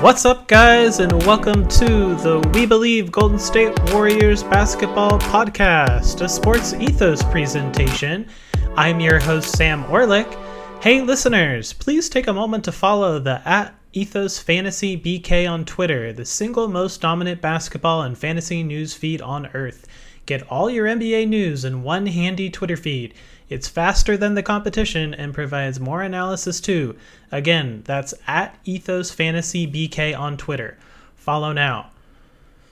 What's up, guys, and welcome to the We Believe Golden State Warriors Basketball Podcast, a sports ethos presentation. I'm your host, Sam Orlik. Hey, listeners, please take a moment to follow the at Ethos Fantasy BK on Twitter, the single most dominant basketball and fantasy news feed on earth. Get all your NBA news in one handy Twitter feed. It's faster than the competition and provides more analysis too. Again, that's at Ethos Fantasy BK on Twitter. Follow now.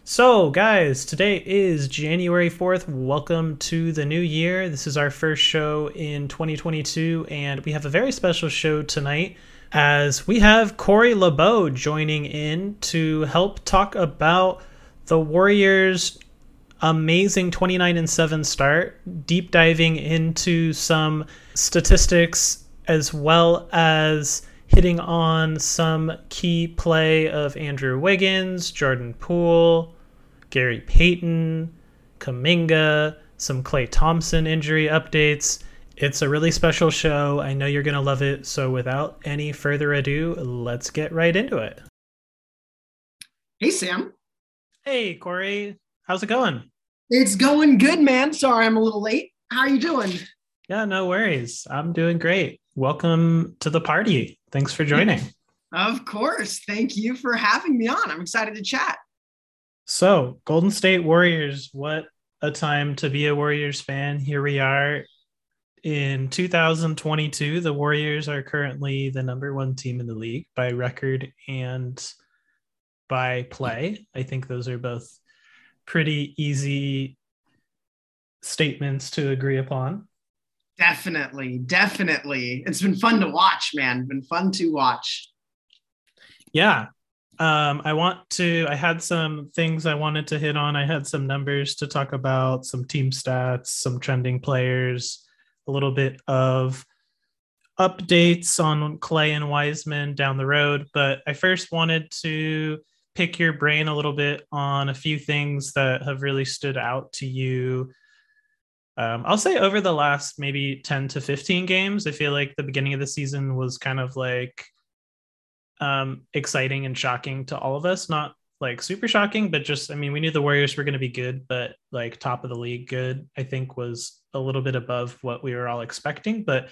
So, guys, today is January 4th. Welcome to the new year. This is our first show in 2022, and we have a very special show tonight as we have Corey Libow joining in to help talk about the Warriors amazing 29 and 7 start, deep diving into some statistics as well as hitting on some key play of Andrew Wiggins, Jordan Poole, Gary Payton, Kuminga, some Klay Thompson injury updates. It's a really special show. I know you're going to love it. So, without any further ado, let's get right into it. Hey, Sam. Hey, Corey. How's it going? It's going good, man. Sorry I'm a little late. How are you doing? Yeah, no worries. I'm doing great. Welcome to the party. Thanks for joining. Of course. Thank you for having me on. I'm excited to chat. So, Golden State Warriors, what a time to be a Warriors fan. Here we are in 2022. The Warriors are currently the number one team in the league by record and by play. I think those are both pretty easy statements to agree upon. Definitely, definitely. It's been fun to watch, man. Been fun to watch. Yeah. Um, I want to, I had some things I wanted to hit on. I had some numbers to talk about, some team stats, some trending players, a little bit of updates on Klay and Wiseman down the road. But I first wanted to pick your brain a little bit on a few things that have really stood out to you. Um, I'll say over the last maybe 10 to 15 games, I feel like the beginning of the season was kind of like um, exciting and shocking to all of us. Not like super shocking, but just, I mean, we knew the Warriors were going to be good, but like top of the league good, I think was a little bit above what we were all expecting. But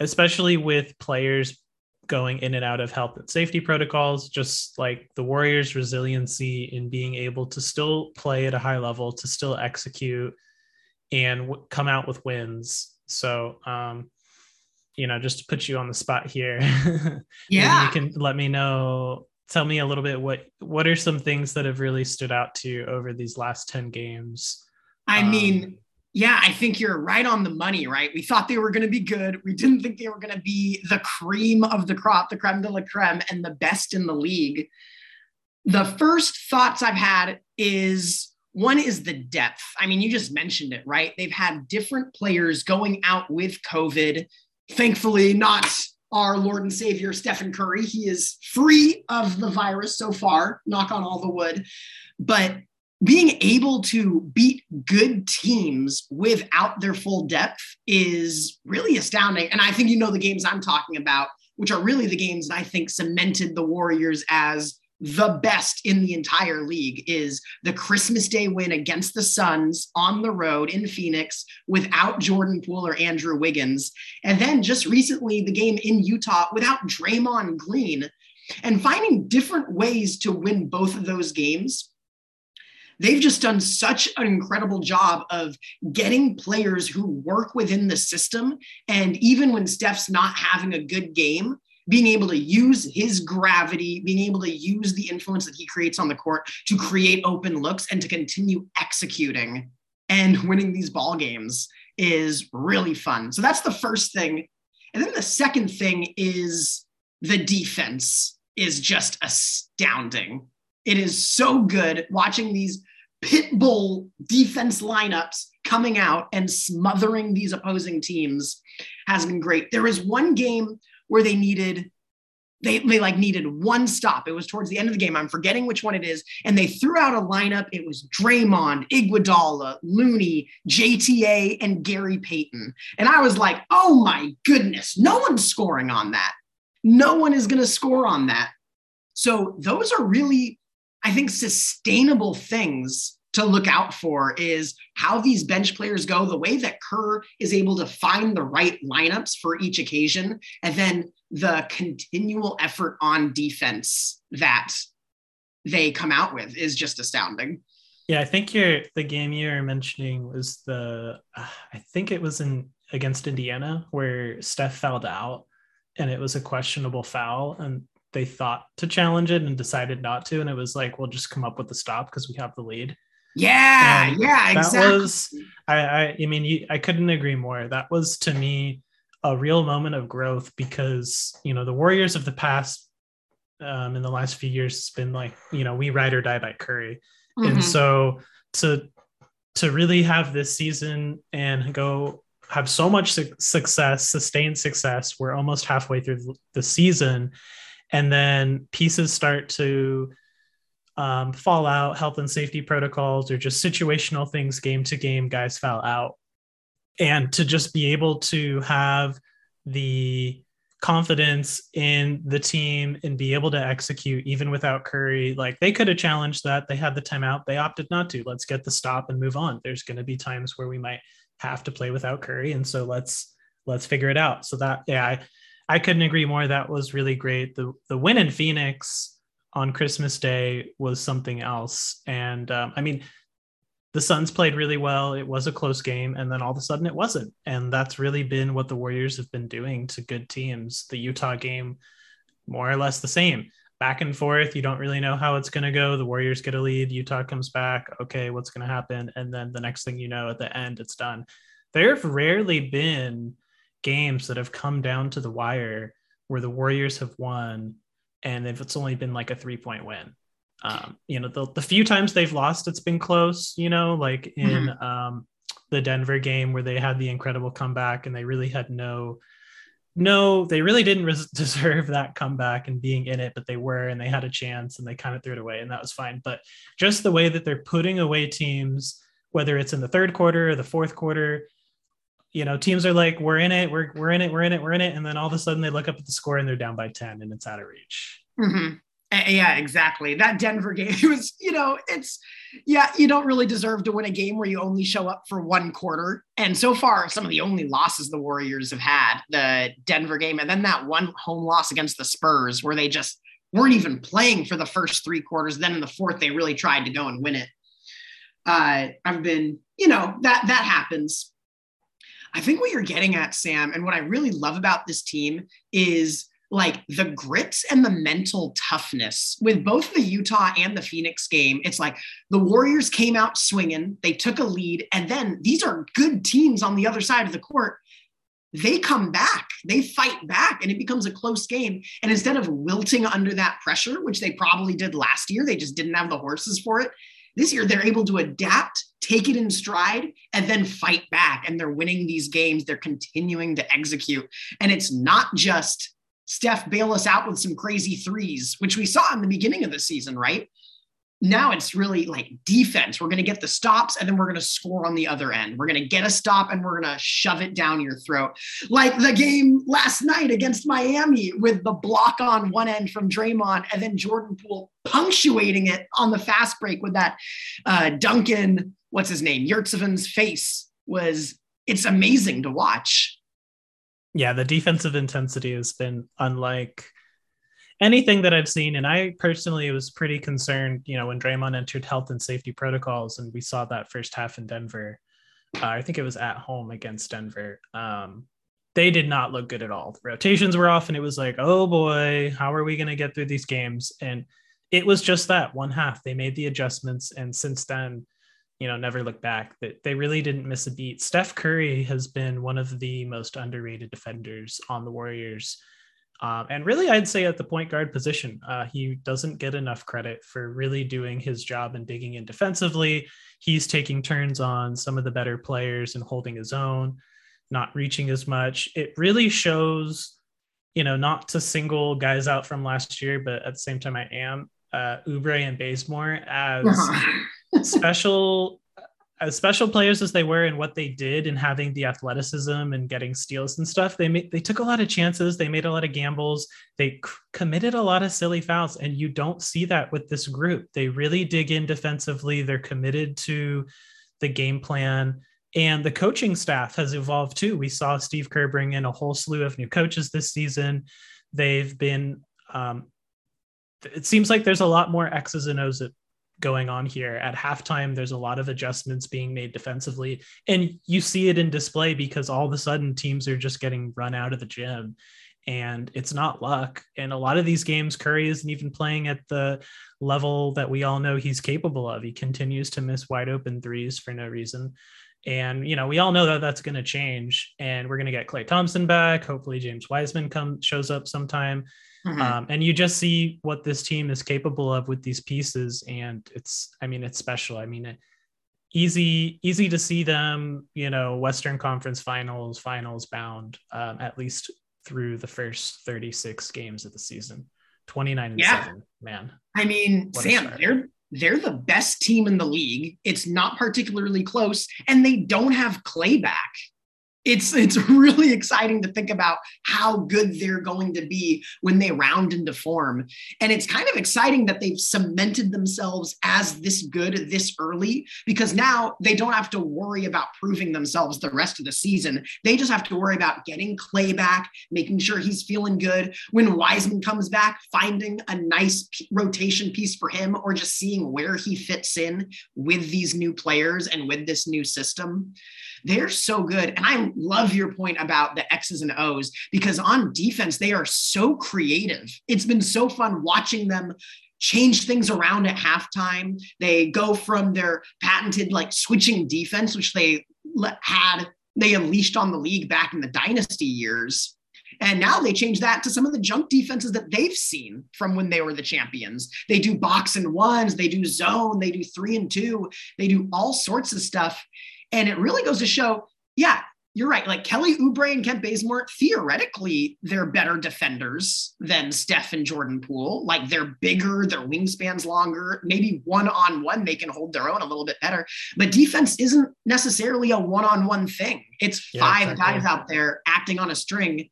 especially with players going in and out of health and safety protocols, just like the Warriors' resiliency in being able to still play at a high level, to still execute and w- come out with wins. So, um, you know, just to put you on the spot here, yeah, you can let me know. Tell me a little bit what what are some things that have really stood out to you over these last ten games. I um, mean, yeah, I think you're right on the money, right? We thought they were going to be good. We didn't think they were going to be the cream of the crop, the creme de la creme, and the best in the league. The first thoughts I've had is one is the depth. I mean, you just mentioned it, right? They've had different players going out with COVID. Thankfully, not our Lord and Savior, Stephen Curry. He is free of the virus so far, knock on all the wood. But being able to beat good teams without their full depth is really astounding. And I think you know the games I'm talking about, which are really the games that I think cemented the Warriors as the best in the entire league is the Christmas Day win against the Suns on the road in Phoenix without Jordan Poole or Andrew Wiggins. And then just recently, the game in Utah without Draymond Green. And finding different ways to win both of those games they've just done such an incredible job of getting players who work within the system. And even when Steph's not having a good game, being able to use his gravity, being able to use the influence that he creates on the court to create open looks and to continue executing and winning these ball games is really fun. So that's the first thing. And then the second thing is the defense is just astounding. It is so good watching these pit bull defense lineups coming out and smothering these opposing teams has been great. There was one game where they needed they, they like needed one stop. It was towards the end of the game. I'm forgetting which one it is. And they threw out a lineup. It was Draymond, Iguodala, Looney, JTA, and Gary Payton. And I was like, oh my goodness, no one's scoring on that. No one is going to score on that. So those are really, I think, sustainable things to look out for is how these bench players go, the way that Kerr is able to find the right lineups for each occasion, and then the continual effort on defense that they come out with is just astounding. Yeah, I think you're the game you're mentioning was the uh, I think it was in against Indiana where Steph fouled out and it was a questionable foul and they thought to challenge it and decided not to and it was like we'll just come up with the stop because we have the lead. Yeah, and yeah, exactly. That was I I, I mean you, I couldn't agree more. That was to me a real moment of growth because you know the Warriors of the past um, in the last few years has been like you know we ride or die by Curry, mm-hmm. and so to to really have this season and go have so much su- success, sustained success. We're almost halfway through the season, and then pieces start to um, fall out, health and safety protocols, or just situational things, game to game, guys foul out and to just be able to have the confidence in the team and be able to execute even without Curry. Like they could have challenged that. They had the timeout. They opted not to. Let's get the stop and move on. There's going to be times where we might have to play without Curry. And so let's let's figure it out. So that yeah, I, I couldn't agree more. That was really great. The the win in Phoenix on Christmas Day was something else. And um, I mean, the Suns played really well. It was a close game, and then all of a sudden it wasn't. And that's really been what the Warriors have been doing to good teams. The Utah game, more or less the same. Back and forth. You don't really know how it's going to go. The Warriors get a lead. Utah comes back. Okay, what's going to happen? And then the next thing you know, at the end, it's done. There have rarely been games that have come down to the wire where the Warriors have won, and if it's only been like a three point win um, you know, the, the few times they've lost, it's been close, you know, like in mm-hmm. um, the Denver game where they had the incredible comeback and they really had no, no, they really didn't res- deserve that comeback and being in it, but they were, and they had a chance and they kind of threw it away and that was fine. But just the way that they're putting away teams, whether it's in the third quarter or the fourth quarter, you know, teams are like, we're in it, we're, we're in it, we're in it, we're in it. And then all of a sudden they look up at the score and they're down by 10 and it's out of reach. Mm-hmm. Yeah, exactly. That Denver game was, you know, it's, yeah, you don't really deserve to win a game where you only show up for one quarter. And so far, some of the only losses the Warriors have had the Denver game, and then that one home loss against the Spurs where they just weren't even playing for the first three quarters. Then in the fourth, they really tried to go and win it. Uh, I've been, you know, that that happens. I think what you're getting at, Sam, and what I really love about this team is like the grit and the mental toughness with both the Utah and the Phoenix game. It's like the Warriors came out swinging, they took a lead, and then these are good teams on the other side of the court. They come back, they fight back, and it becomes a close game. And instead of wilting under that pressure, which they probably did last year, they just didn't have the horses for it. This year, they're able to adapt, take it in stride, and then fight back. And they're winning these games. They're continuing to execute. And it's not just Steph bail us out with some crazy threes, which we saw in the beginning of the season, right? Now it's really like defense. We're going to get the stops and then we're going to score on the other end. We're going to get a stop and we're going to shove it down your throat. Like the game last night against Miami with the block on one end from Draymond and then Jordan Poole punctuating it on the fast break with that uh, Duncan, what's his name, Yurtseven's face was, it's amazing to watch yeah, the defensive intensity has been unlike anything that I've seen. And I personally was pretty concerned, you know, when Draymond entered health and safety protocols, and we saw that first half in Denver. Uh, I think it was at home against Denver. Um, they did not look good at all. The rotations were off, and it was like, oh boy, how are we going to get through these games? And it was just that one half. They made the adjustments, and since then, you know, never look back. That they really didn't miss a beat. Steph Curry has been one of the most underrated defenders on the Warriors. Um, and really, I'd say at the point guard position, uh, he doesn't get enough credit for really doing his job and digging in defensively. He's taking turns on some of the better players and holding his own, not reaching as much. It really shows, you know, not to single guys out from last year, but at the same time, I am uh, Oubre and Bazemore as. Special as special players as they were and what they did and having the athleticism and getting steals and stuff, they made they took a lot of chances. They made a lot of gambles. They c- committed a lot of silly fouls, and you don't see that with this group. They really dig in defensively. They're committed to the game plan. And the coaching staff has evolved too. We saw Steve Kerr bring in a whole slew of new coaches this season. They've been, um, it seems like there's a lot more X's and O's going on here. At halftime, there's a lot of adjustments being made defensively. And you see it in display because all of a sudden teams are just getting run out of the gym. And it's not luck. And a lot of these games, Curry isn't even playing at the level that we all know he's capable of. He continues to miss wide open threes for no reason. And you know, we all know that that's going to change, and we're going to get Klay Thompson back. Hopefully, James Wiseman comes shows up sometime, mm-hmm. um, and you just see what this team is capable of with these pieces. And it's, I mean, it's special. I mean, it, easy, easy to see them. You know, Western Conference Finals, Finals bound, um, at least through the first 36 games of the season. 29 and yeah. 7, man. I mean, Sam, they're they're the best team in the league. It's not particularly close, and they don't have Klay back it's it's really exciting to think about how good they're going to be when they round into form. And it's kind of exciting that they've cemented themselves as this good this early because now they don't have to worry about proving themselves the rest of the season. They just have to worry about getting Klay back making sure he's feeling good. When wiseman comes back finding a nice rotation piece for him or just seeing where he fits in with these new players and with this new system they're so good. And I love your point about the X's and O's because on defense, they are so creative. It's been so fun watching them change things around at halftime. They go from their patented like switching defense, which they had, they unleashed on the league back in the dynasty years. And now they change that to some of the junk defenses that they've seen from when they were the champions. They do box and ones, they do zone, they do three and two, they do all sorts of stuff. And it really goes to show, yeah, you're right. Like Kelly Oubre and Kent Bazemore, theoretically, they're better defenders than Steph and Jordan Poole. Like they're bigger, their wingspans longer. Maybe one on one, they can hold their own a little bit better. But defense isn't necessarily a one on one thing. It's yeah, five exactly. guys out there acting on a string.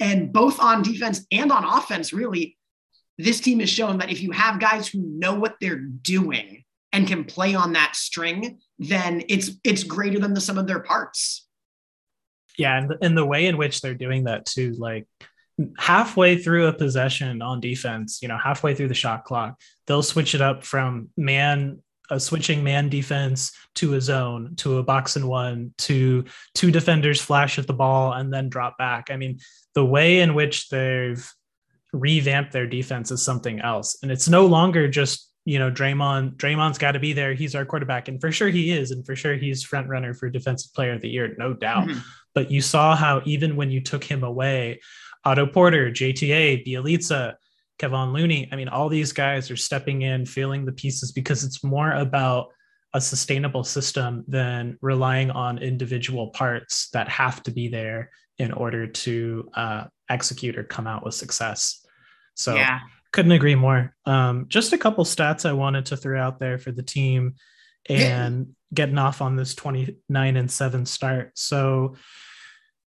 And both on defense and on offense, really, this team has shown that if you have guys who know what they're doing and can play on that string, then it's it's greater than the sum of their parts. Yeah, and and the way in which they're doing that too, like halfway through a possession on defense, you know, halfway through the shot clock, they'll switch it up from man a switching man defense to a zone to a box and one to two defenders flash at the ball and then drop back. I mean, the way in which they've revamped their defense is something else. And it's no longer just you know, Draymond, Draymond's got to be there. He's our quarterback. And for sure he is. And for sure he's front runner for defensive player of the year, no doubt. Mm-hmm. But you saw how even when you took him away, Otto Porter, JTA, Bjelica, Kevon Looney, I mean, all these guys are stepping in, feeling the pieces because it's more about a sustainable system than relying on individual parts that have to be there in order to uh, execute or come out with success. So yeah couldn't agree more. Um, just a couple stats I wanted to throw out there for the team and yeah. getting off on this 29 and 7 start. So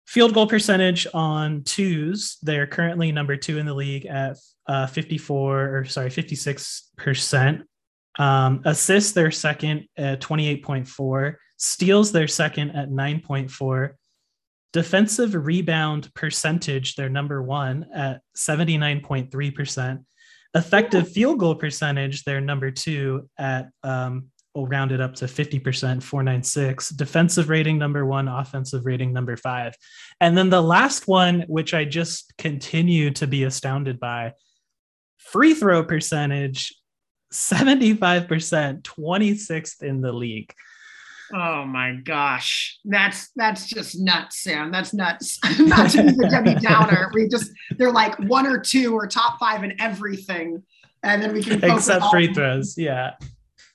field goal percentage on twos, they're currently number two in the league at uh, 54 or sorry, 56%. Um, assists, they're second at 28.4. Steals, they're second at 9.4. Defensive rebound percentage, they're number one at 79.3%. Effective field goal percentage, they're number two at, um, we'll round it up to 50%, 496. Defensive rating, number one. Offensive rating, number five. And then the last one, which I just continue to be astounded by free throw percentage, 75%, 26th in the league. Oh my gosh, that's that's just nuts, Sam. That's nuts. Not to be the Debbie Downer. We just they're like one or two or top five in everything, and then we can except free throws. Yeah.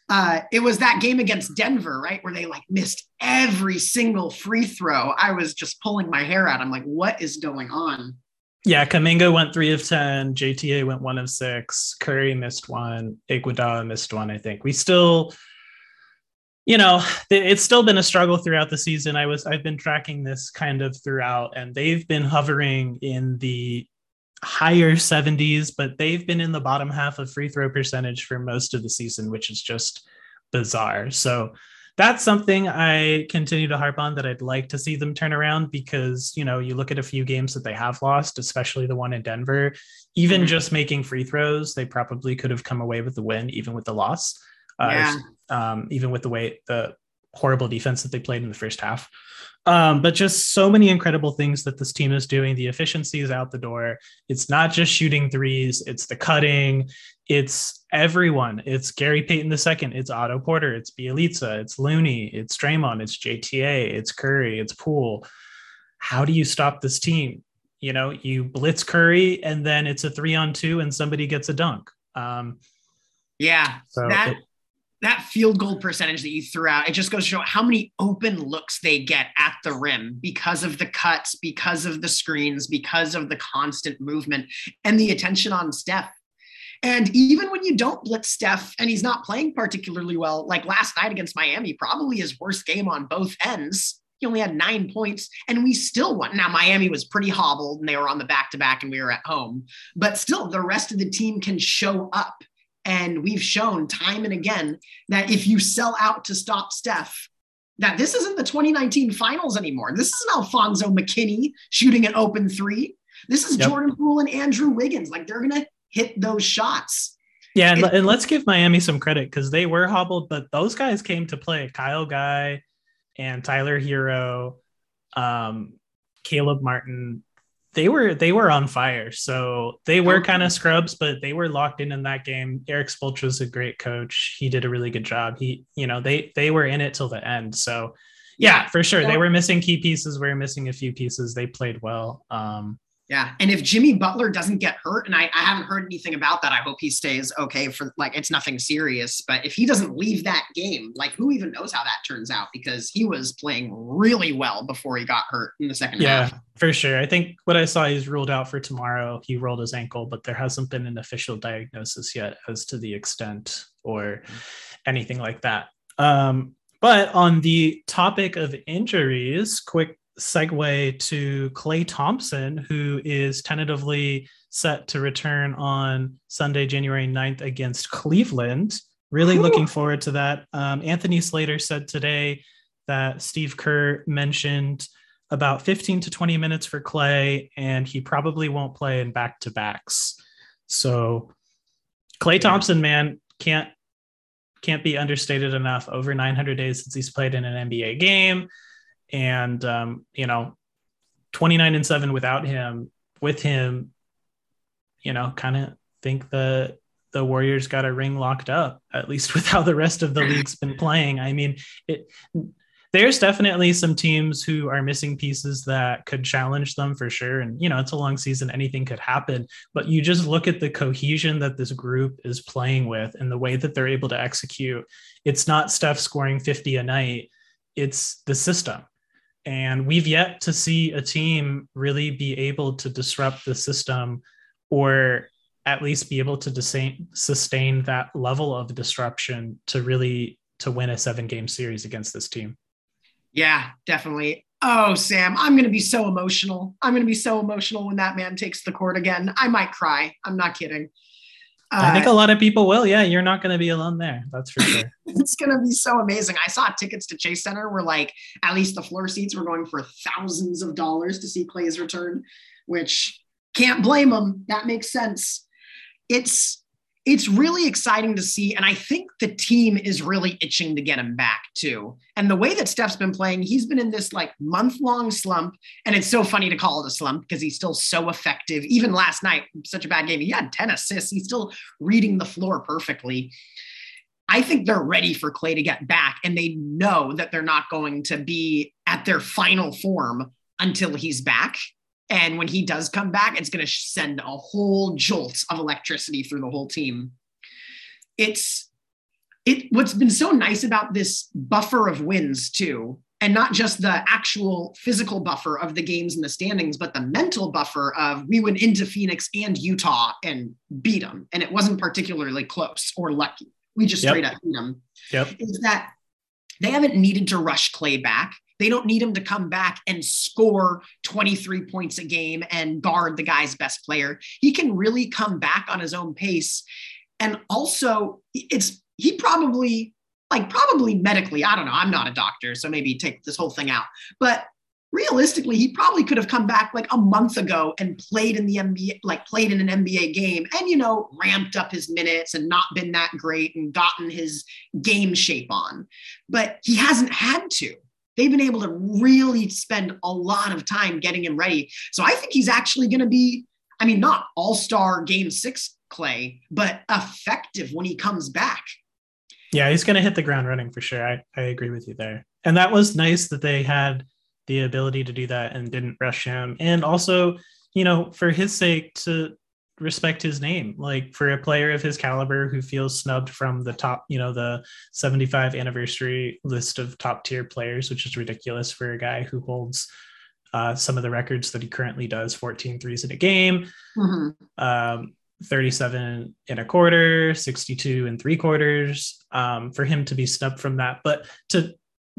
Uh, it was that game against Denver, right, where they like missed every single free throw. I was just pulling my hair out. I'm like, what is going on? Yeah, Kuminga went three of ten. JTA went one of six. Curry missed one. Iguodala missed one. I think we still you know, it's still been a struggle throughout the season. I was I've been tracking this kind of throughout, and they've been hovering in the higher 70s, but they've been in the bottom half of free throw percentage for most of the season, which is just bizarre. So that's something I continue to harp on that I'd like to see them turn around because, you know, you look at a few games that they have lost, especially the one in Denver, even mm-hmm. just making free throws, they probably could have come away with the win, even with the loss. Uh, yeah. Um, even with the way the horrible defense that they played in the first half. Um, but just so many incredible things that this team is doing. The efficiency is out the door. It's not just shooting threes, it's the cutting, it's everyone. It's Gary Payton II, it's Otto Porter, it's Bjelica, it's Looney, it's Draymond, it's JTA, it's Curry, it's Poole. How do you stop this team? You know, you blitz Curry and then it's a three on two and somebody gets a dunk. Um, yeah, so that it, that field goal percentage that you threw out, it just goes to show how many open looks they get at the rim because of the cuts, because of the screens, because of the constant movement and the attention on Steph. And even when you don't blitz Steph and he's not playing particularly well, like last night against Miami, probably his worst game on both ends. He only had nine points and we still won. Now, Miami was pretty hobbled and they were on the back to back and we were at home, but still, the rest of the team can show up and we've shown time and again that if you sell out to stop Steph, that this isn't the 2019 finals anymore. This isn't Alfonzo McKinnie shooting an open three. This is yep. Jordan Poole and Andrew Wiggins. Like they're going to hit those shots. Yeah. And, and let's give Miami some credit because they were hobbled, but those guys came to play Kyle Guy and Tyler Herro, um, Caleb Martin, they were they were on fire. So they were kind of scrubs, but they were locked in in that game. Erik Spoelstra was a great coach. He did a really good job. He, you know, they they were in it till the end. So yeah, for sure. They were missing key pieces. We were missing a few pieces. They played well. Um, yeah. And if Jimmy Butler doesn't get hurt, and I, I haven't heard anything about that, I hope he stays okay for like it's nothing serious. But if he doesn't leave that game, like who even knows how that turns out because he was playing really well before he got hurt in the second yeah, half. for sure. I think what I saw he's ruled out for tomorrow. He rolled his ankle, but there hasn't been an official diagnosis yet as to the extent or anything like that. Um, but on the topic of injuries, quick segue to Klay Thompson, who is tentatively set to return on Sunday, January 9th against Cleveland. Really Ooh. looking forward to that. Um, Anthony Slater said today that Steve Kerr mentioned about 15 to 20 minutes for Klay, and he probably won't play in back to backs. So, Klay Thompson, man, can't can't be understated enough. Over 900 days since he's played in an NBA game and um, you know 29 and 7 without him with him you know kind of think the the warriors got a ring locked up at least with how the rest of the league's been playing. I mean it there's definitely some teams who are missing pieces that could challenge them for sure. And you know it's a long season anything could happen. But you just look at the cohesion that this group is playing with and the way that they're able to execute. It's not steph scoring 50 a night. It's the system and we've yet to see a team really be able to disrupt the system or at least be able to sustain that level of disruption to really to win a seven game series against this team. Yeah, definitely. Oh, Sam, I'm going to be so emotional. I'm going to be so emotional when that man takes the court again. I might cry. I'm not kidding. I think a uh, lot of people will. Yeah, you're not going to be alone there. That's for sure. it's going to be so amazing. I saw tickets to Chase Center were like at least the floor seats were going for thousands of dollars to see Klay's return, which can't blame them. That makes sense. It's it's really exciting to see. And I think the team is really itching to get him back too. And the way that Steph's been playing, he's been in this like month long slump. And it's so funny to call it a slump because he's still so effective. Even last night, such a bad game, he had 10 assists. He's still reading the floor perfectly. I think they're ready for Klay to get back and they know that they're not going to be at their final form until he's back. And when he does come back, it's going to send a whole jolt of electricity through the whole team. It's it what's been so nice about this buffer of wins too and not just the actual physical buffer of the games and the standings, but the mental buffer of we went into Phoenix and Utah and beat them. And it wasn't particularly close or lucky. We just yep. straight up beat them. Yep. Is that They haven't needed to rush Klay back. They don't need him to come back and score 23 points a game and guard the guy's best player. He can really come back on his own pace. And also, it's he probably like probably medically, I don't know. I'm not a doctor, so maybe take this whole thing out. But realistically, he probably could have come back like a month ago and played in the NBA, like played in an NBA game and, you know, ramped up his minutes and not been that great and gotten his game shape on. But he hasn't had to. They've been able to really spend a lot of time getting him ready. So I think he's actually going to be, I mean, not all star game six Klay, but effective when he comes back. Yeah, he's going to hit the ground running for sure. I, I agree with you there. And that was nice that they had the ability to do that and didn't rush him. And also, you know, for his sake to respect his name, like for a player of his caliber who feels snubbed from the top, you know, the 75 anniversary list of top tier players, which is ridiculous for a guy who holds uh, some of the records that he currently does 14 threes in a game. Mm-hmm. Um, 37 and a quarter, 62 and three quarters, um, for him to be snubbed from that. But to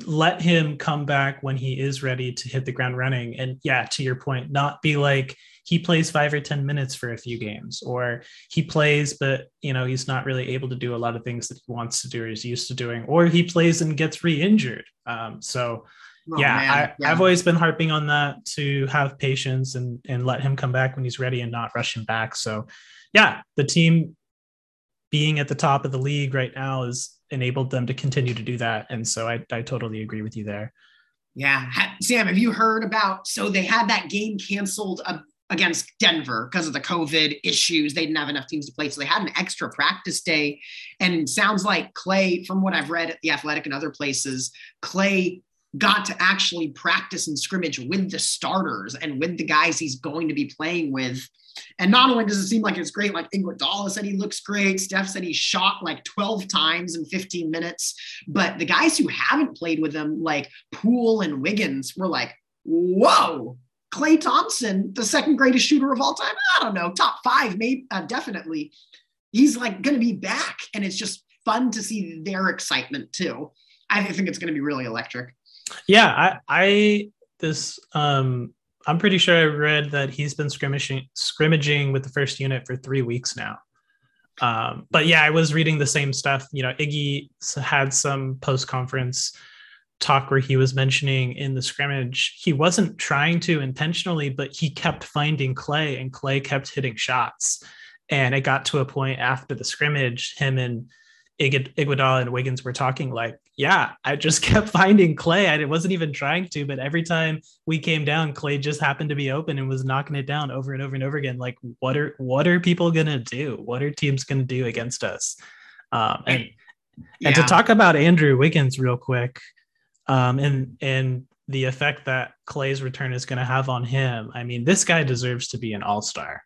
let him come back when he is ready to hit the ground running. And yeah, to your point, not be like he plays five or 10 minutes for a few games, or he plays, but you know, he's not really able to do a lot of things that he wants to do or is used to doing, or he plays and gets re injured. Um, so, oh, yeah, I, yeah, I've always been harping on that to have patience and and let him come back when he's ready and not rush him back. So, yeah, the team being at the top of the league right now has enabled them to continue to do that. And so I, I totally agree with you there. Yeah. Sam, have you heard about? So they had that game canceled uh, against Denver because of the COVID issues. They didn't have enough teams to play. So they had an extra practice day. And sounds like Klay, from what I've read at The Athletic and other places, Klay got to actually practice and scrimmage with the starters and with the guys he's going to be playing with and not only does it seem like it's great, like Iguodala said he looks great. Steph said he shot like 12 times in 15 minutes. But the guys who haven't played with him, like Poole and Wiggins, were like, whoa, Klay Thompson, the second greatest shooter of all time. I don't know, top five, maybe uh, definitely. He's like going to be back, and it's just fun to see their excitement too. I think it's going to be really electric. Yeah, I, I this um I'm pretty sure I read that he's been scrimmaging scrimmaging with the first unit for three weeks now. Um, but yeah, I was reading the same stuff. You know, Iggy had some post conference talk where he was mentioning in the scrimmage he wasn't trying to intentionally, but he kept finding Klay, and Klay kept hitting shots. And it got to a point after the scrimmage, him and Iguodala and Wiggins were talking like, yeah, I just kept finding Klay. I wasn't even trying to, but every time we came down, Klay just happened to be open and was knocking it down over and over and over again. Like, what are what are people gonna do? What are teams gonna do against us? Um, and yeah. and to talk about Andrew Wiggins real quick, um, and and the effect that Klay's return is going to have on him. I mean, this guy deserves to be an all star.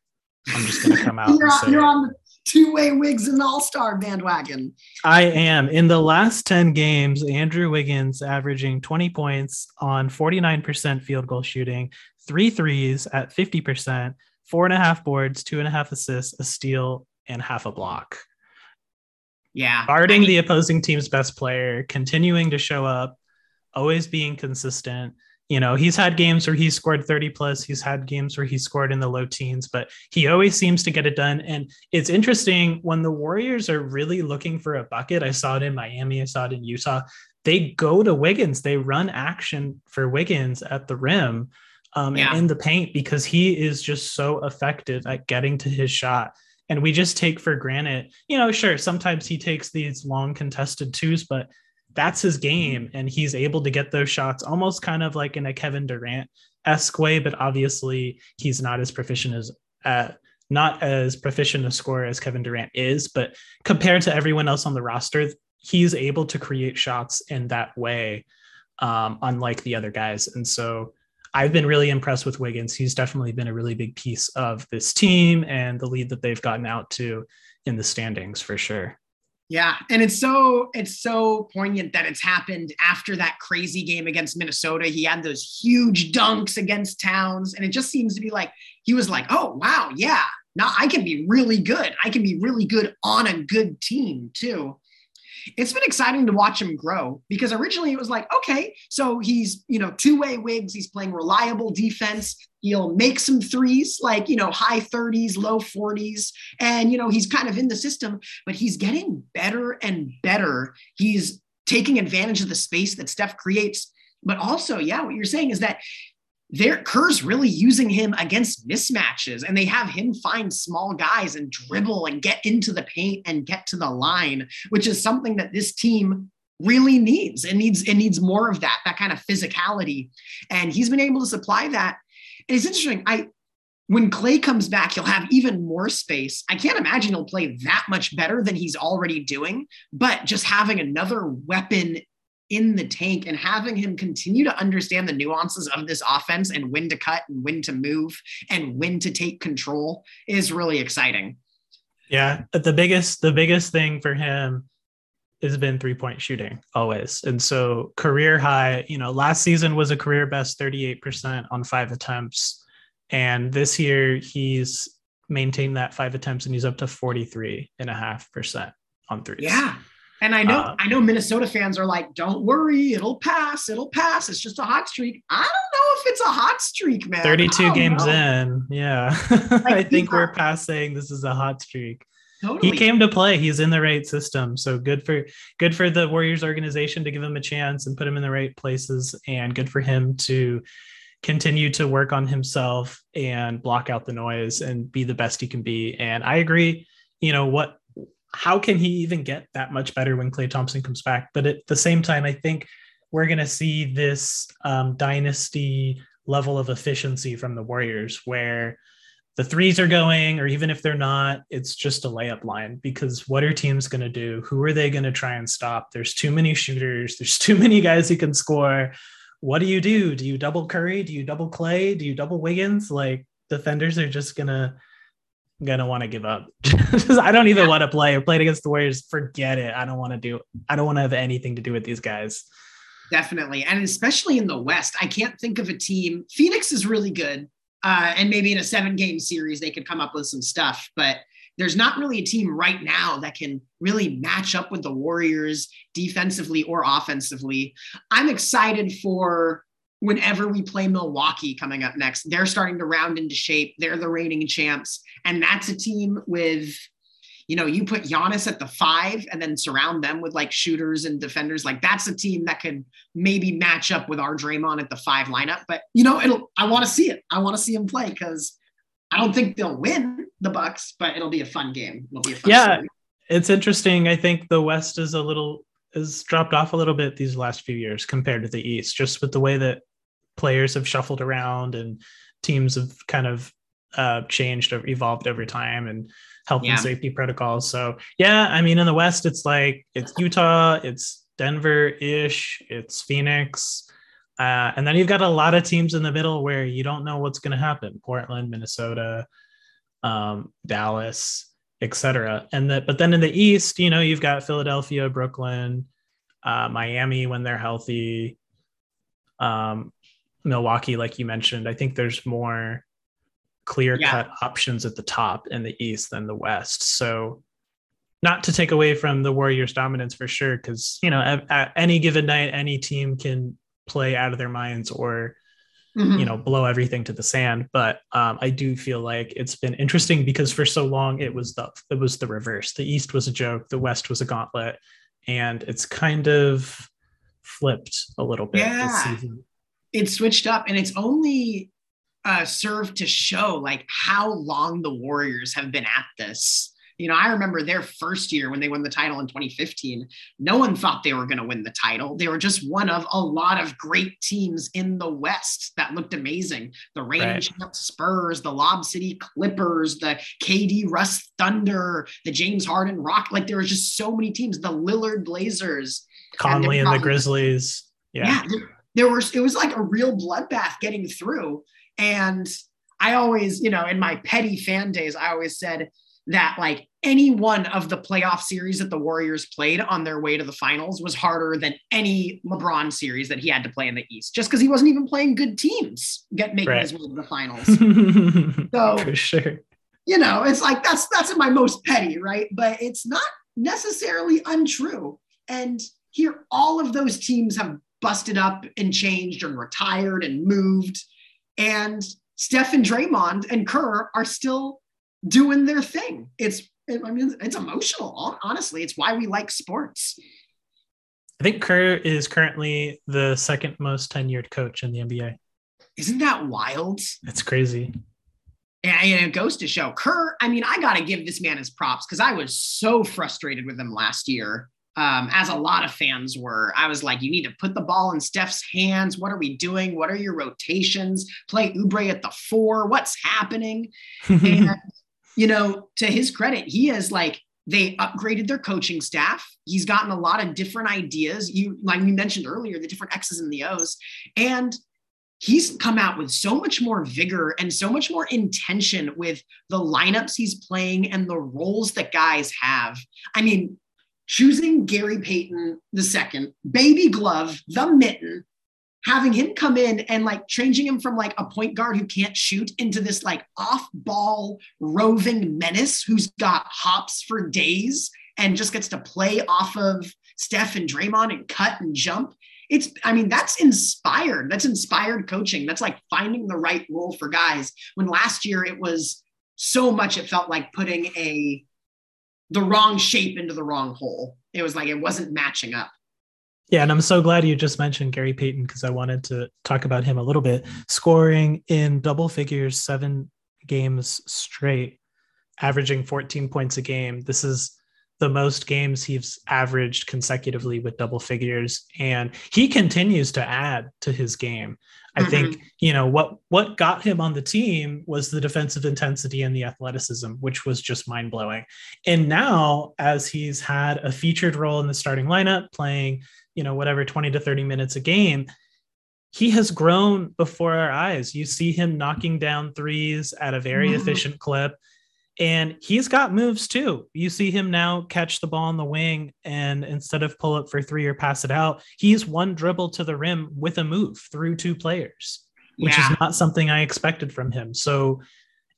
I'm just going to come out. you're, on, you're on, two way Wigs and All Star bandwagon. I am. In the last 10 games, Andrew Wiggins averaging 20 points on 49% field goal shooting, three threes at 50%, four and a half boards, two and a half assists, a steal, and half a block. Yeah. Guarding I mean, the opposing team's best player, continuing to show up, always being consistent you know he's had games where he scored 30 plus he's had games where he scored in the low teens but he always seems to get it done and it's interesting when the warriors are really looking for a bucket i saw it in miami i saw it in utah they go to wiggins they run action for wiggins at the rim um, yeah. and in the paint because he is just so effective at getting to his shot and we just take for granted you know sure sometimes he takes these long contested twos but that's his game and he's able to get those shots almost kind of like in a Kevin Durant esque way, but obviously he's not as proficient as uh, not as proficient a scorer as Kevin Durant is, but compared to everyone else on the roster, he's able to create shots in that way, um, unlike the other guys. And so I've been really impressed with Wiggins. He's definitely been a really big piece of this team and the lead that they've gotten out to in the standings for sure. Yeah, and it's so it's so poignant that it's happened after that crazy game against Minnesota. He had those huge dunks against Towns, and it just seems to be like he was like, "Oh wow, yeah, now I can be really good. I can be really good on a good team too." It's been exciting to watch him grow because originally it was like, okay, so he's, you know, two way wigs, he's playing reliable defense. He'll make some threes, like, you know, high 30s, low 40s. And, you know, he's kind of in the system, but he's getting better and better. He's taking advantage of the space that Steph creates. But also, yeah, what you're saying is that they're Kerr's really using him against mismatches, and they have him find small guys and dribble and get into the paint and get to the line, which is something that this team really needs. It needs it needs more of that, that kind of physicality. And he's been able to supply that. And it's interesting. I when Klay comes back, he'll have even more space. I can't imagine he'll play that much better than he's already doing, but just having another weapon in the tank and having him continue to understand the nuances of this offense and when to cut and when to move and when to take control is really exciting. Yeah, the biggest the biggest thing for him has been three point shooting always. And so career high, you know, last season was a career best 38% on five attempts. And this year he's maintained that five attempts and he's up to 43 and a half percent on threes. Yeah. And I know, uh, I know Minnesota fans are like, don't worry, it'll pass, it'll pass. It's just a hot streak. I don't know if it's a hot streak, man. 32 games know. in. Yeah. Like, I think we're past saying this is a hot streak. Totally. He came to play. He's in the right system. So good for good for the Warriors organization to give him a chance and put him in the right places and good for him to continue to work on himself and block out the noise and be the best he can be. And I agree, you know, what how can he even get that much better when Klay Thompson comes back? But at the same time, I think we're going to see this um, dynasty level of efficiency from the Warriors where the threes are going, or even if they're not, it's just a layup line because what are teams going to do? Who are they going to try and stop? There's too many shooters, there's too many guys who can score. What do you do? Do you double Curry? Do you double Klay? Do you double Wiggins? Like defenders are just going to gonna want to give up. I don't even want to play or play against the Warriors. Forget it. I don't want to do. I don't want to have anything to do with these guys. Definitely, and especially in the West, I can't think of a team. Phoenix is really good, uh, and maybe in a seven-game series they could come up with some stuff. But there's not really a team right now that can really match up with the Warriors defensively or offensively. I'm excited for whenever we play Milwaukee coming up next. They're starting to round into shape. They're the reigning champs. And that's a team with, you know, you put Giannis at the five and then surround them with like shooters and defenders. Like that's a team that could maybe match up with our Draymond at the five lineup. But you know, it'll I want to see it. I want to see him play because I don't think they'll win the Bucks, but it'll be a fun game. It'll be a fun yeah. Story. It's interesting. I think the West is a little has dropped off a little bit these last few years compared to the East, just with the way that players have shuffled around and teams have kind of uh, changed or evolved over time and health yeah. and safety protocols. So yeah, I mean, in the West, it's like it's Utah, it's Denver ish, it's Phoenix. Uh, and then you've got a lot of teams in the middle where you don't know what's going to happen Portland, Minnesota, um, Dallas, etc. And that, but then in the East, you know, you've got Philadelphia, Brooklyn, uh, Miami when they're healthy, um, Milwaukee, like you mentioned. I think there's more clear cut yeah. options at the top in the East than the West. So, not to take away from the Warriors' dominance for sure, because you know at, at, any given night, any team can play out of their minds or mm-hmm. you know blow everything to the sand. But um, I do feel like it's been interesting because for so long it was the it was the reverse. The East was a joke, the West was a gauntlet, and it's kind of flipped a little bit yeah. this season. It switched up, and it's only uh, serve to show like how long the Warriors have been at this. You know, I remember their first year when they won the title in 2015. No one thought they were going to win the title. They were just one of a lot of great teams in the West that looked amazing. The reigning right. champ Spurs, the Lob City Clippers, the KD Russ Thunder, the James Harden Rock. Like there was just so many teams. The Lillard Blazers, Conley and, and the Grizzlies. Yeah. yeah there, was it was like a real bloodbath getting through and I always, you know, in my petty fan days, I always said that like any one of the playoff series that the Warriors played on their way to the finals was harder than any LeBron series that he had to play in the East, just because he wasn't even playing good teams get making right. his way to the finals. so for sure. You know, it's like that's that's my most petty, right? But it's not necessarily untrue. And here, all of those teams have busted up and changed and retired and moved. And Steph and Draymond and Kerr are still doing their thing. It's, I mean, it's emotional. Honestly, it's why we like sports. I think Kerr is currently the second most tenured coach in the NBA. Isn't that wild? It's crazy. And it goes to show Kerr. I mean, I got to give this man his props because I was so frustrated with him last year, um, as a lot of fans were. I was like, you need to put the ball in Steph's hands. What are we doing? What are your rotations? Play Oubre at the four. What's happening? and, you know, to his credit, he has like, they upgraded their coaching staff. He's gotten a lot of different ideas. You, like we mentioned earlier, the different X's and the O's. And he's come out with so much more vigor and so much more intention with the lineups he's playing and the roles that guys have. I mean, choosing Gary Payton the second, baby glove, the mitten, having him come in and like changing him from like a point guard who can't shoot into this like off ball roving menace who's got hops for days and just gets to play off of Steph and Draymond and cut and jump. It's i mean that's inspired. That's inspired coaching. That's like finding the right role for guys. When last year it was so much it felt like putting a the wrong shape into the wrong hole it was like it wasn't matching up yeah, and I'm so glad you just mentioned Gary Payton because I wanted to talk about him a little bit. Scoring in double figures seven games straight, averaging 14 points a game. This is the most games he's averaged consecutively with double figures and he continues to add to his game i mm-hmm. think you know what what got him on the team was the defensive intensity and the athleticism which was just mind-blowing and now as he's had a featured role in the starting lineup playing you know whatever 20 to 30 minutes a game he has grown before our eyes you see him knocking down threes at a very mm-hmm. efficient clip and he's got moves too. You see him now catch the ball on the wing, and instead of pull up for three or pass it out, he's one dribble to the rim with a move through two players, which yeah. is not something I expected from him. So,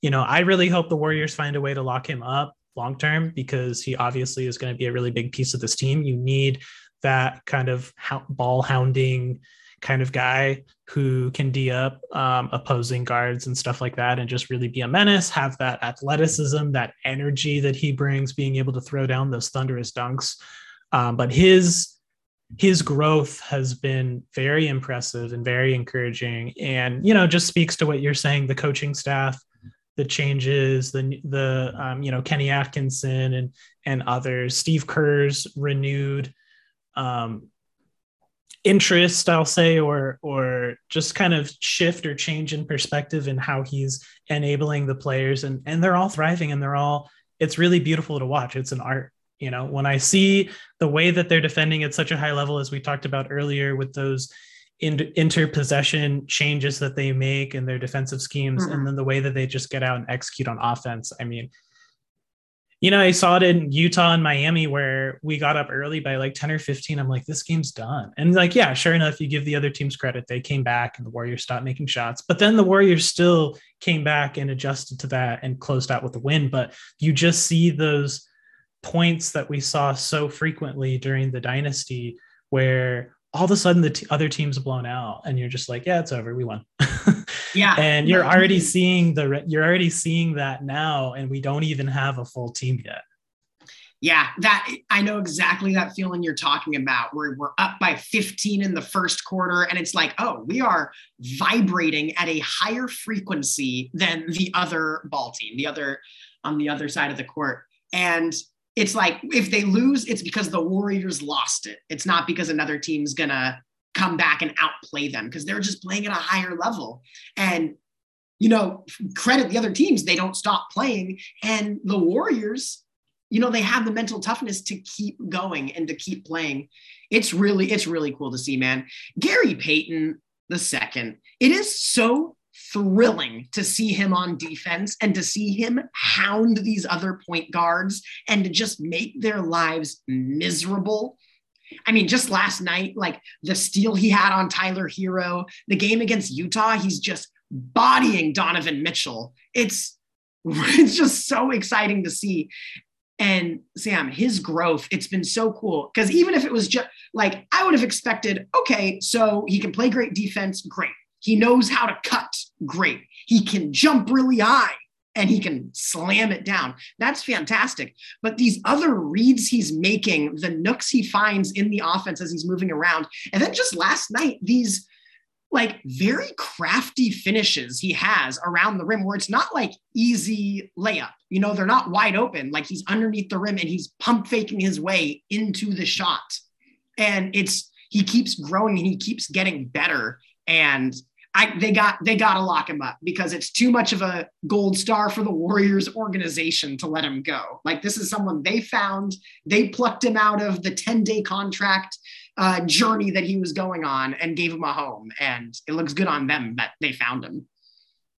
you know, I really hope the Warriors find a way to lock him up long term because he obviously is going to be a really big piece of this team. You need that kind of ball hounding kind of guy who can D up um, opposing guards and stuff like that and just really be a menace, have that athleticism, that energy that he brings, being able to throw down those thunderous dunks. Um, but his his growth has been very impressive and very encouraging and you know just speaks to what you're saying the coaching staff the changes the the um, you know kenny atkinson and and others steve kerr's renewed um, interest i'll say or or just kind of shift or change in perspective in how he's enabling the players. And and they're all thriving and they're all it's really beautiful to watch. It's an art you know? When i see the way that they're defending at such a high level as we talked about earlier with those in, interpossession changes that they make in their defensive schemes mm-hmm. and then the way that they just get out and execute on offense i mean you know, I saw it in Utah and Miami where we got up early by like 10 or 15. I'm like, this game's done. And like, yeah, sure enough, you give the other teams credit. They came back and the Warriors stopped making shots. But then the Warriors still came back and adjusted to that and closed out with the win. But you just see those points that we saw so frequently during the dynasty where all of a sudden the t- other team's blown out and you're just like, yeah, it's over. We won. Yeah. and you're already seeing the you're already seeing that now and we don't even have a full team yet. Yeah, that I know exactly that feeling you're talking about where we're up by 15 in the first quarter and it's like, "Oh, we are vibrating at a higher frequency than the other ball team, the other on the other side of the court." And it's like if they lose, it's because the Warriors lost it. It's not because another team's going to come back and outplay them because they're just playing at a higher level. And, you know, credit the other teams, they don't stop playing. And the Warriors, you know, they have the mental toughness to keep going and to keep playing. It's really, it's really cool to see, man. Gary Payton, the second, it is so thrilling to see him on defense and to see him hound these other point guards and to just make their lives miserable I mean, just last night, like the steal he had on Tyler Herro, the game against Utah, he's just bodying Donovan Mitchell. It's it's just so exciting to see. And Sam, his growth, it's been so cool. Because even if it was just like, I would have expected, okay, so he can play great defense, great. He knows how to cut, great. He can jump really high and he can slam it down. That's fantastic. But these other reads he's making, the nooks he finds in the offense as he's moving around, and then just last night, these like very crafty finishes he has around the rim where it's not like easy layup. You know, they're not wide open. Like he's underneath the rim and he's pump faking his way into the shot. And it's, he keeps growing and he keeps getting better. And I, they got they got to lock him up because it's too much of a gold star for the Warriors organization to let him go. Like this is someone they found, they plucked him out of the 10-day contract uh, journey that he was going on and gave him a home. And it looks good on them that they found him.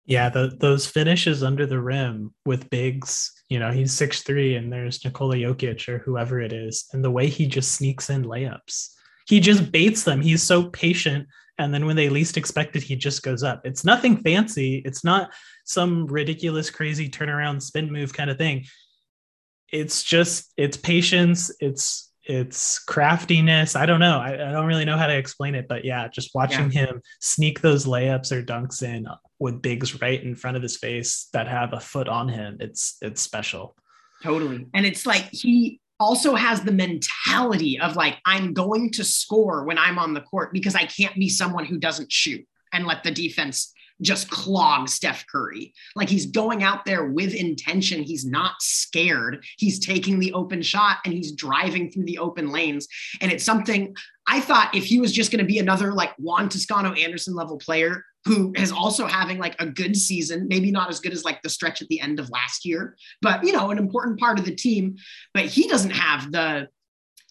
Yeah, the, those finishes under the rim with bigs, you know, he's six three, and there's Nikola Jokic or whoever it is, and the way he just sneaks in layups, he just baits them. He's so patient and then when they least expect it he just goes up. It's nothing fancy. It's not some ridiculous crazy turnaround spin move kind of thing. It's just it's patience. It's it's craftiness. I don't know. I, I don't really know how to explain it but yeah just watching yeah. him sneak those layups or dunks in with bigs right in front of his face that have a foot on him it's it's special. Totally. And it's like he also has the mentality of like, I'm going to score when I'm on the court because I can't be someone who doesn't shoot and let the defense just clog Steph Curry. Like he's going out there with intention. He's not scared. He's taking the open shot and he's driving through the open lanes. And it's something I thought if he was just going to be another like Juan Toscano Anderson level player, who is also having like a good season, maybe not as good as like the stretch at the end of last year, but you know, an important part of the team. But he doesn't have the,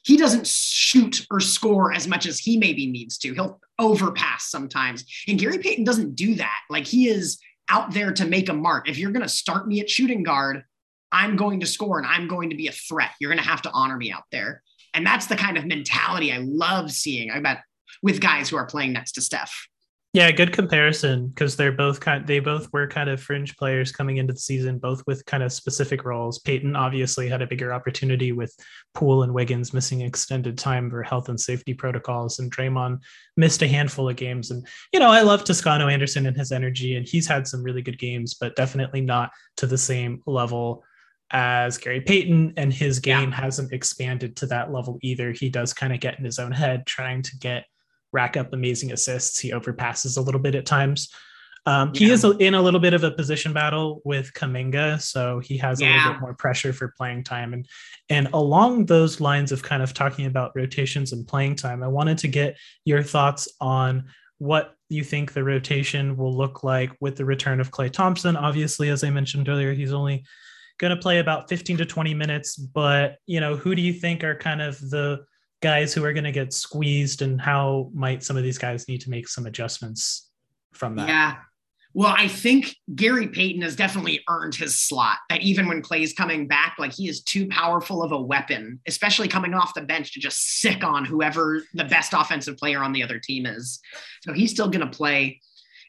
he doesn't shoot or score as much as he maybe needs to. He'll overpass sometimes. And Gary Payton doesn't do that. Like he is out there to make a mark. If you're going to start me at shooting guard, I'm going to score and I'm going to be a threat. You're going to have to honor me out there. And that's the kind of mentality I love seeing. I bet with guys who are playing next to Steph. Yeah, good comparison because they're both kind. They both were kind of fringe players coming into the season, both with kind of specific roles. Payton obviously had a bigger opportunity with Poole and Wiggins missing extended time for health and safety protocols, and Draymond missed a handful of games. And you know, I love Toscano Anderson and his energy, and he's had some really good games, but definitely not to the same level as Gary Payton, and his game yeah. hasn't expanded to that level either. He does kind of get in his own head, trying to get rack up amazing assists. He overpasses a little bit at times. Um, yeah. He is in a little bit of a position battle with Kuminga, so he has a little bit more pressure for playing time. And and along those lines of kind of talking about rotations and playing time, I wanted to get your thoughts on what you think the rotation will look like with the return of Klay Thompson. Obviously, as I mentioned earlier, he's only going to play about 15 to 20 minutes, but you know, who do you think are kind of the guys who are going to get squeezed and how might some of these guys need to make some adjustments from that? Yeah. Well, I think Gary Payton has definitely earned his slot. That even when Klay's coming back, like he is too powerful of a weapon, especially coming off the bench to just sick on whoever the best offensive player on the other team is. So he's still going to play.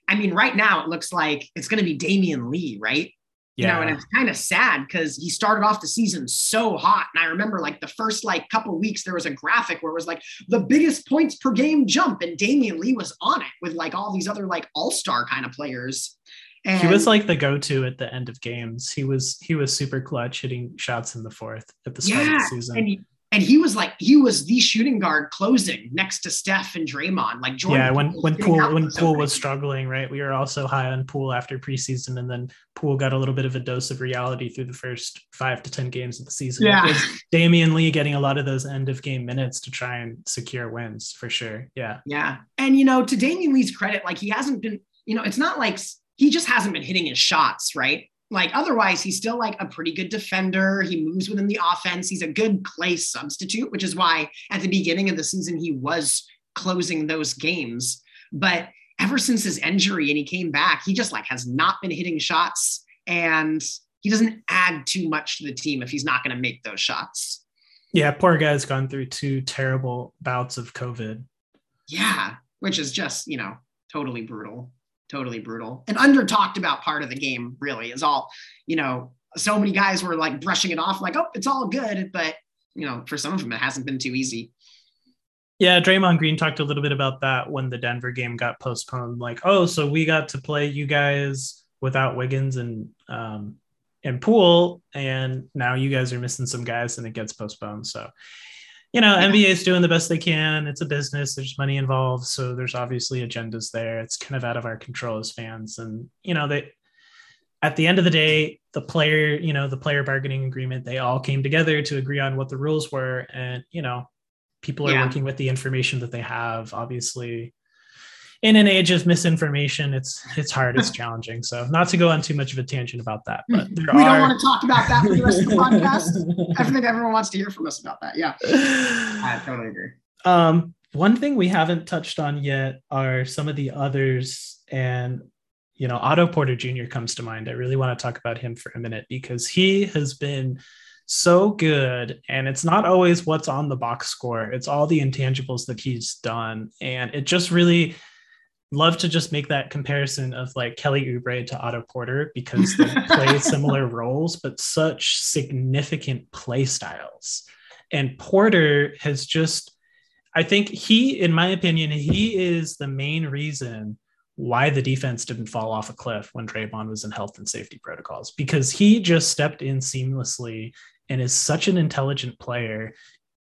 I mean, right now it looks like it's going to be Damion Lee, right? You know, and it's kind of sad because he started off the season so hot. And I remember like the first like couple weeks, there was a graphic where it was like the biggest points per game jump, and Damion Lee was on it with like all these other like all-star kind of players. And he was like the go-to at the end of games. He was he was super clutch, hitting shots in the fourth at the start yeah, of the season. And he, and he was like he was the shooting guard closing next to Steph and Draymond. Like Jordan. Yeah, when when Poole when Poole was struggling, right? We were also high on Poole after preseason, and then Poole got a little bit of a dose of reality through the first five to ten games of the season. Yeah, Damion Lee getting a lot of those end of game minutes to try and secure wins for sure. Yeah, yeah, and you know to Damion Lee's credit, like he hasn't been. You know, it's not like he just hasn't been hitting his shots, right? Like otherwise he's still like a pretty good defender. He moves within the offense. He's a good Klay substitute which is why at the beginning of the season he was closing those games. But ever since his injury and he came back he just like has not been hitting shots and he doesn't add too much to the team if he's not going to make those shots. Yeah poor guy's gone through two terrible bouts of covid. Yeah which is just you know totally brutal totally brutal and under talked about part of the game really is all you know so many guys were like brushing it off, like, oh, it's all good. But, you know, for some of them, it hasn't been too easy. Yeah, Draymond Green talked a little bit about that when the Denver game got postponed. Like, oh, so we got to play you guys without Wiggins and um, and Poole, and now you guys are missing some guys, and it gets postponed. So, you know, yeah. NBA is doing the best they can. It's a business. There's money involved, so there's obviously agendas there. It's kind of out of our control as fans, and you know, they at the end of the day, the player, you know, the player bargaining agreement, they all came together to agree on what the rules were, and you know, people are yeah. working with the information that they have obviously in an age of misinformation it's it's hard it's challenging. So not to go on too much of a tangent about that but we are... don't want to talk about that for the rest of the podcast. I think everyone wants to hear from us about that yeah. I totally agree. Um one thing we haven't touched on yet are some of the others and you know otto porter jr comes to mind. I really want to talk about him for a minute because he has been so good and it's not always what's on the box score. It's all the intangibles that he's done and it just really love to just make that comparison of like Kelly Oubre to Otto Porter because they play similar roles but such significant play styles and Porter has just I think he in my opinion he is the main reason why the defense didn't fall off a cliff when Draymond was in health and safety protocols because he just stepped in seamlessly and is such an intelligent player.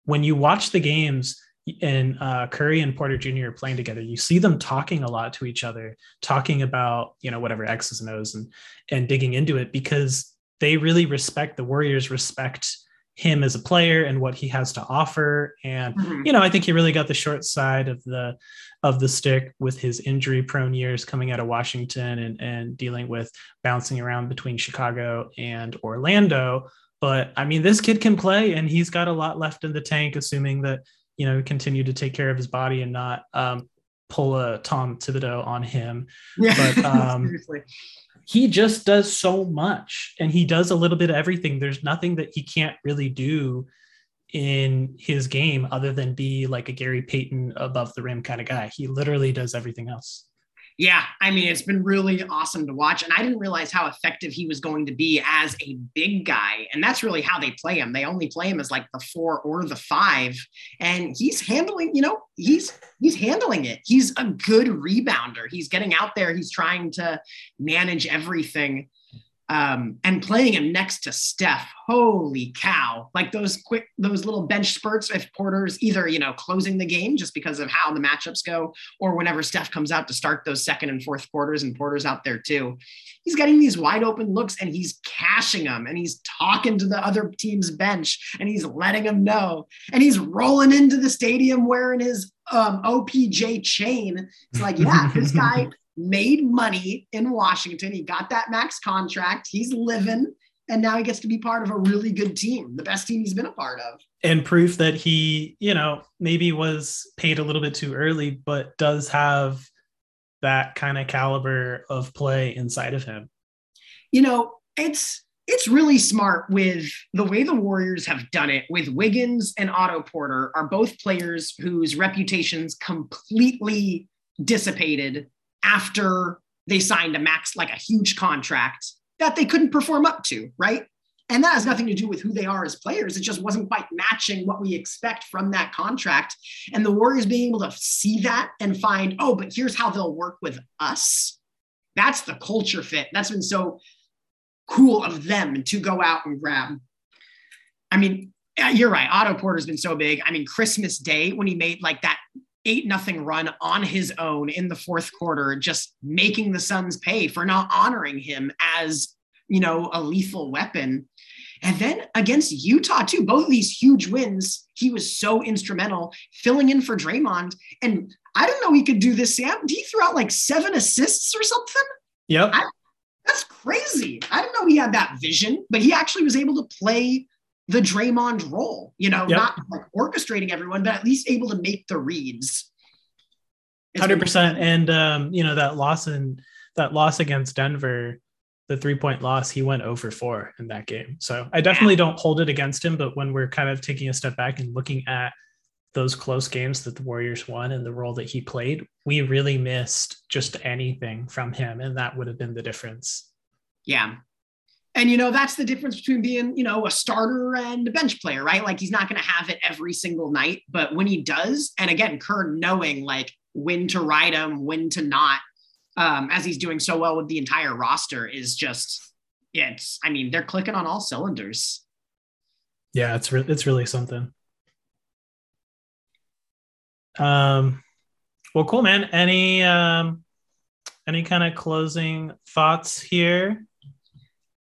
When you watch the games and uh, Curry and Porter Jr. are playing together, you see them talking a lot to each other, talking about you know whatever X's and O's and and digging into it because they really respect the Warriors respect him as a player and what he has to offer and mm-hmm. you know i think he really got the short side of the of the stick with his injury prone years coming out of washington and and dealing with bouncing around between chicago and orlando but I mean, this kid can play, and he's got a lot left in the tank, assuming that you know continue to take care of his body and not um, pull a Tom Thibodeau on him. Yeah. But um, he just does so much, and he does a little bit of everything. There's nothing that he can't really do in his game other than be like a Gary Payton above the rim kind of guy. He literally does everything else yeah, I mean, it's been really awesome to watch. And I didn't realize how effective he was going to be as a big guy. And that's really how they play him. They only play him as like the four or the five. And he's handling, you know, he's he's handling it. He's a good rebounder. He's getting out there, he's trying to manage everything um, and playing him next to Steph, holy cow! Like those quick, those little bench spurts. If Porter's either you know closing the game just because of how the matchups go, or whenever Steph comes out to start those second and fourth quarters, and Porter's out there too, he's getting these wide open looks and he's cashing them, and he's talking to the other team's bench, and he's letting them know, and he's rolling into the stadium wearing his um, OPJ chain. It's like, yeah, this guy made money in Washington. He got that max contract. He's living. And now he gets to be part of a really good team, the best team he's been a part of. And proof that he, you know, maybe was paid a little bit too early, but does have that kind of caliber of play inside of him. You know, it's it's really smart with the way the Warriors have done it with Wiggins and Otto Porter are both players whose reputations completely dissipated after they signed a max, like a huge contract that they couldn't perform up to, right? And that has nothing to do with who they are as players. It just wasn't quite matching what we expect from that contract. And the Warriors being able to see that and find, oh, but here's how they'll work with us. That's the culture fit. That's been so cool of them to go out and grab. I mean, uh, you're right. Otto Porter's been so big. I mean, Christmas Day when he made like that eight nothing run on his own in the fourth quarter, just making the Suns pay for not honoring him as you know a lethal weapon. And then against Utah too, both of these huge wins, he was so instrumental filling in for Draymond. And I don't know he could do this. Sam, did he throw out like seven assists or something? Yep. I, that's crazy. I didn't know he had that vision, but he actually was able to play the Draymond role, you know, yep. not like orchestrating everyone, but at least able to make the reads. Hundred percent, and um, you know that loss in that loss against Denver, the three point loss, he went over four in that game. So I definitely yeah. don't hold it against him. But when we're kind of taking a step back and looking at those close games that the Warriors won and the role that he played, we really missed just anything from him, and that would have been the difference. Yeah, And you know, that's the difference between being, you know, a starter and a bench player, right? Like he's not going to have it every single night, but when he does, and again, Kerr knowing like when to ride him, when to not, um, as he's doing so well with the entire roster, is just it's. I mean, they're clicking on all cylinders. Yeah, it's re- it's really something. Um, well, cool, man. Any um, any kind of closing thoughts here?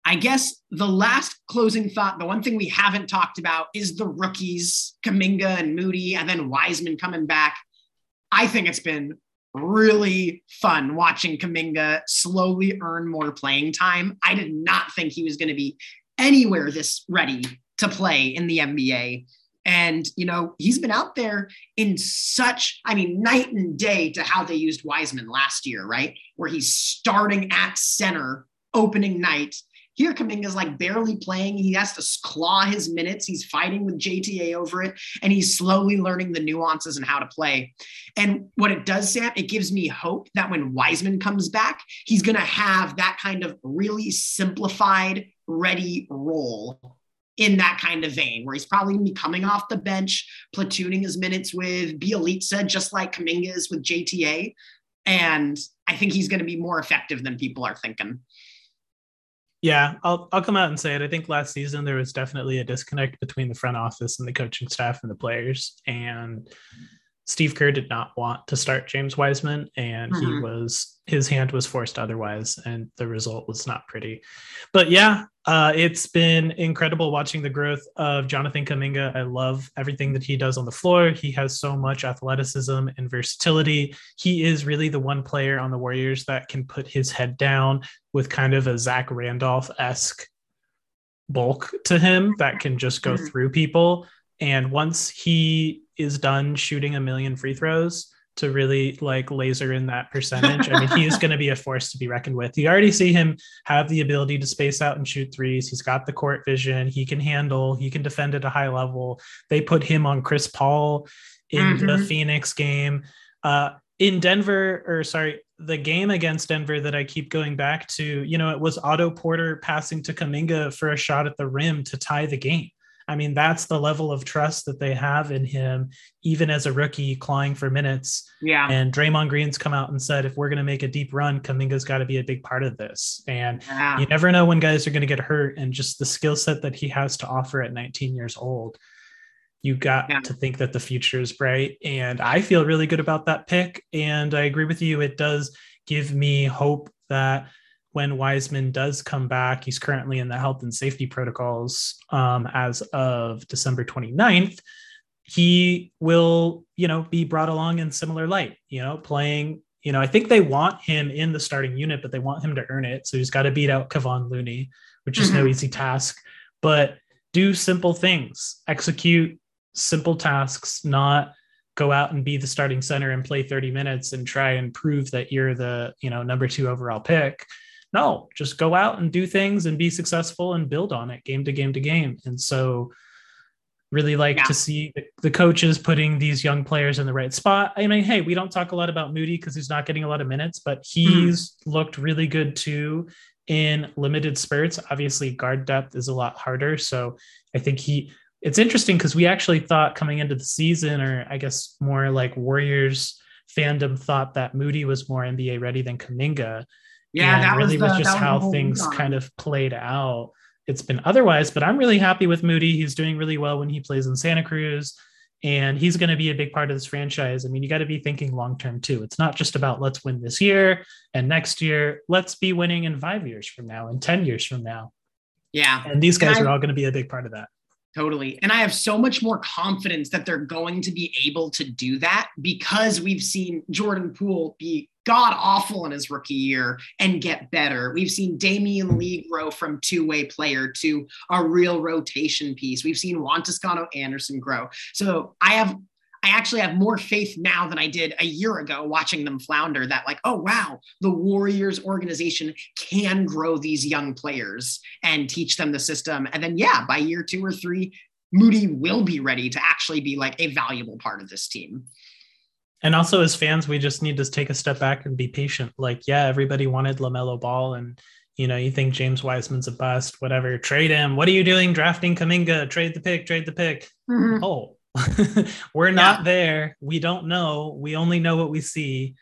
I guess the last closing thought, the one thing we haven't talked about is the rookies, Kuminga and Moody, and then Wiseman coming back. I think it's been really fun watching Kuminga slowly earn more playing time. I did not think he was going to be anywhere this ready to play in the NBA. And, you know, he's been out there in such, I mean, night and day to how they used Wiseman last year, right? Where he's starting at center opening night here, Kuminga's like barely playing. He has to claw his minutes. He's fighting with JTA over it, and he's slowly learning the nuances and how to play. And what it does, Sam, it gives me hope that when Wiseman comes back, he's going to have that kind of really simplified, ready role in that kind of vein, where he's probably going to be coming off the bench, platooning his minutes with Bjelica, just like Kuminga is with JTA. And I think he's going to be more effective than people are thinking. Yeah, I'll I'll come out and say it. I think last season there was definitely a disconnect between the front office and the coaching staff and the players. And Steve Kerr did not want to start James Wiseman, and mm-hmm. he was his hand was forced otherwise, and the result was not pretty. But yeah, uh, it's been incredible watching the growth of Jonathan Kuminga. I love everything that he does on the floor. He has so much athleticism and versatility. He is really the one player on the Warriors that can put his head down with kind of a Zach Randolph esque bulk to him that can just go mm-hmm. through people. And once he is done shooting a million free throws to really like laser in that percentage. I mean, he is going to be a force to be reckoned with. You already see him have the ability to space out and shoot threes. He's got the court vision. He can handle, he can defend at a high level. They put him on Chris Paul in mm-hmm. the Phoenix game. Uh, in Denver, or sorry, the game against Denver that I keep going back to, you know, it was Otto Porter passing to Kuminga for a shot at the rim to tie the game. I mean, that's the level of trust that they have in him, even as a rookie clawing for minutes. Yeah. And Draymond Green's come out and said, if we're going to make a deep run, Kuminga's got to be a big part of this. And yeah. you never know when guys are going to get hurt and just the skill set that he has to offer at 19 years old. You got yeah. to think that the future is bright. And I feel really good about that pick. And I agree with you. It does give me hope that when Wiseman does come back, he's currently in the health and safety protocols um, as of December 29th. He will, you know, be brought along in similar light, you know, playing, you know, I think they want him in the starting unit, but they want him to earn it. So he's got to beat out Kevon Looney, which is mm-hmm. no easy task, but do simple things, execute simple tasks, not go out and be the starting center and play 30 minutes and try and prove that you're the, you know, number two overall pick no, just go out and do things and be successful and build on it game to game to game. And so, really like yeah. to see the coaches putting these young players in the right spot. I mean, hey, we don't talk a lot about Moody because he's not getting a lot of minutes, but he's mm. looked really good too in limited spurts. Obviously, guard depth is a lot harder. So I think he, it's interesting because we actually thought coming into the season, or I guess more like Warriors fandom thought that Moody was more NBA ready than Kuminga. Yeah, that really was, the, was just how things kind of played out. It's been otherwise, but I'm really happy with Moody. He's doing really well when he plays in Santa Cruz, and he's going to be a big part of this franchise. I mean, you got to be thinking long term too. It's not just about let's win this year and next year. Let's be winning in five years from now and 10 years from now. Yeah. And these guys and I, are all going to be a big part of that. Totally. And I have so much more confidence that they're going to be able to do that because we've seen Jordan Poole be god awful in his rookie year and get better. We've seen Damion Lee grow from two-way player to a real rotation piece. We've seen Juan Toscano Anderson grow. So I have I actually have more faith now than I did a year ago watching them flounder that, like, oh, wow, the Warriors organization can grow these young players and teach them the system. And then, yeah, by year two or three, Moody will be ready to actually be like a valuable part of this team. And also, as fans, we just need to take a step back and be patient. Like, yeah, everybody wanted LaMelo Ball and you know, you think James Wiseman's a bust, whatever, trade him. What are you doing drafting Kuminga? Trade the pick, trade the pick. Mm-hmm. Oh, we're not there. We don't know. We only know what we see.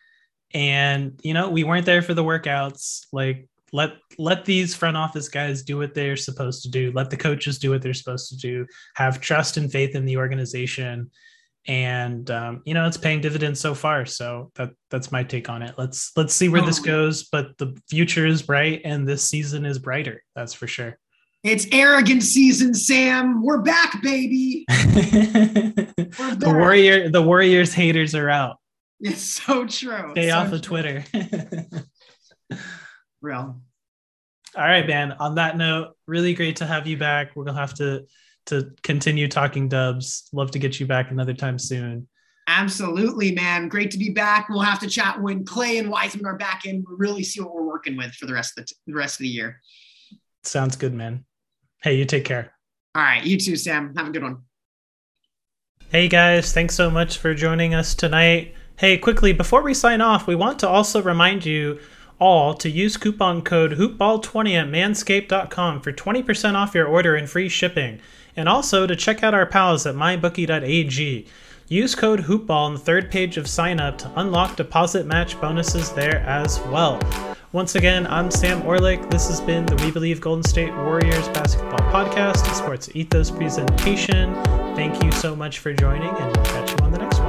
And, you know, we weren't there for the workouts. Like, let let these front office guys do what they're supposed to do let the coaches do what they're supposed to do have trust and faith in the organization and um, you know it's paying dividends so far so that that's my take on it. Let's let's see where oh. this goes but the future is bright and this season is brighter that's for sure. It's arrogant season sam. We're back baby. We're back. the warrior the warriors haters are out. It's so true. Stay so off true. of twitter. Real. All right man. On that note really great to have you back. We're gonna have to to continue talking dubs. Love to get you back another time soon. Absolutely, man. Great to be back. We'll have to chat when Klay and Wiseman are back in. We'll really see what we're working with for the rest of the, t- the rest of the year. Sounds good, man. Hey, you take care. All right, you too, Sam. Have a good one. Hey guys, thanks so much for joining us tonight. Hey, quickly before we sign off, we want to also remind you all to use coupon code hoopball20 at manscaped.com for 20% off your order and free shipping and also to check out our pals at mybookie.ag. Use code HOOPBALL on the third page of sign up to unlock deposit match bonuses there as well. Once again, I'm Sam Orlik. This has been the We Believe Golden State Warriors basketball podcast, a sports ethos presentation. Thank you so much for joining, and we'll catch you on the next one.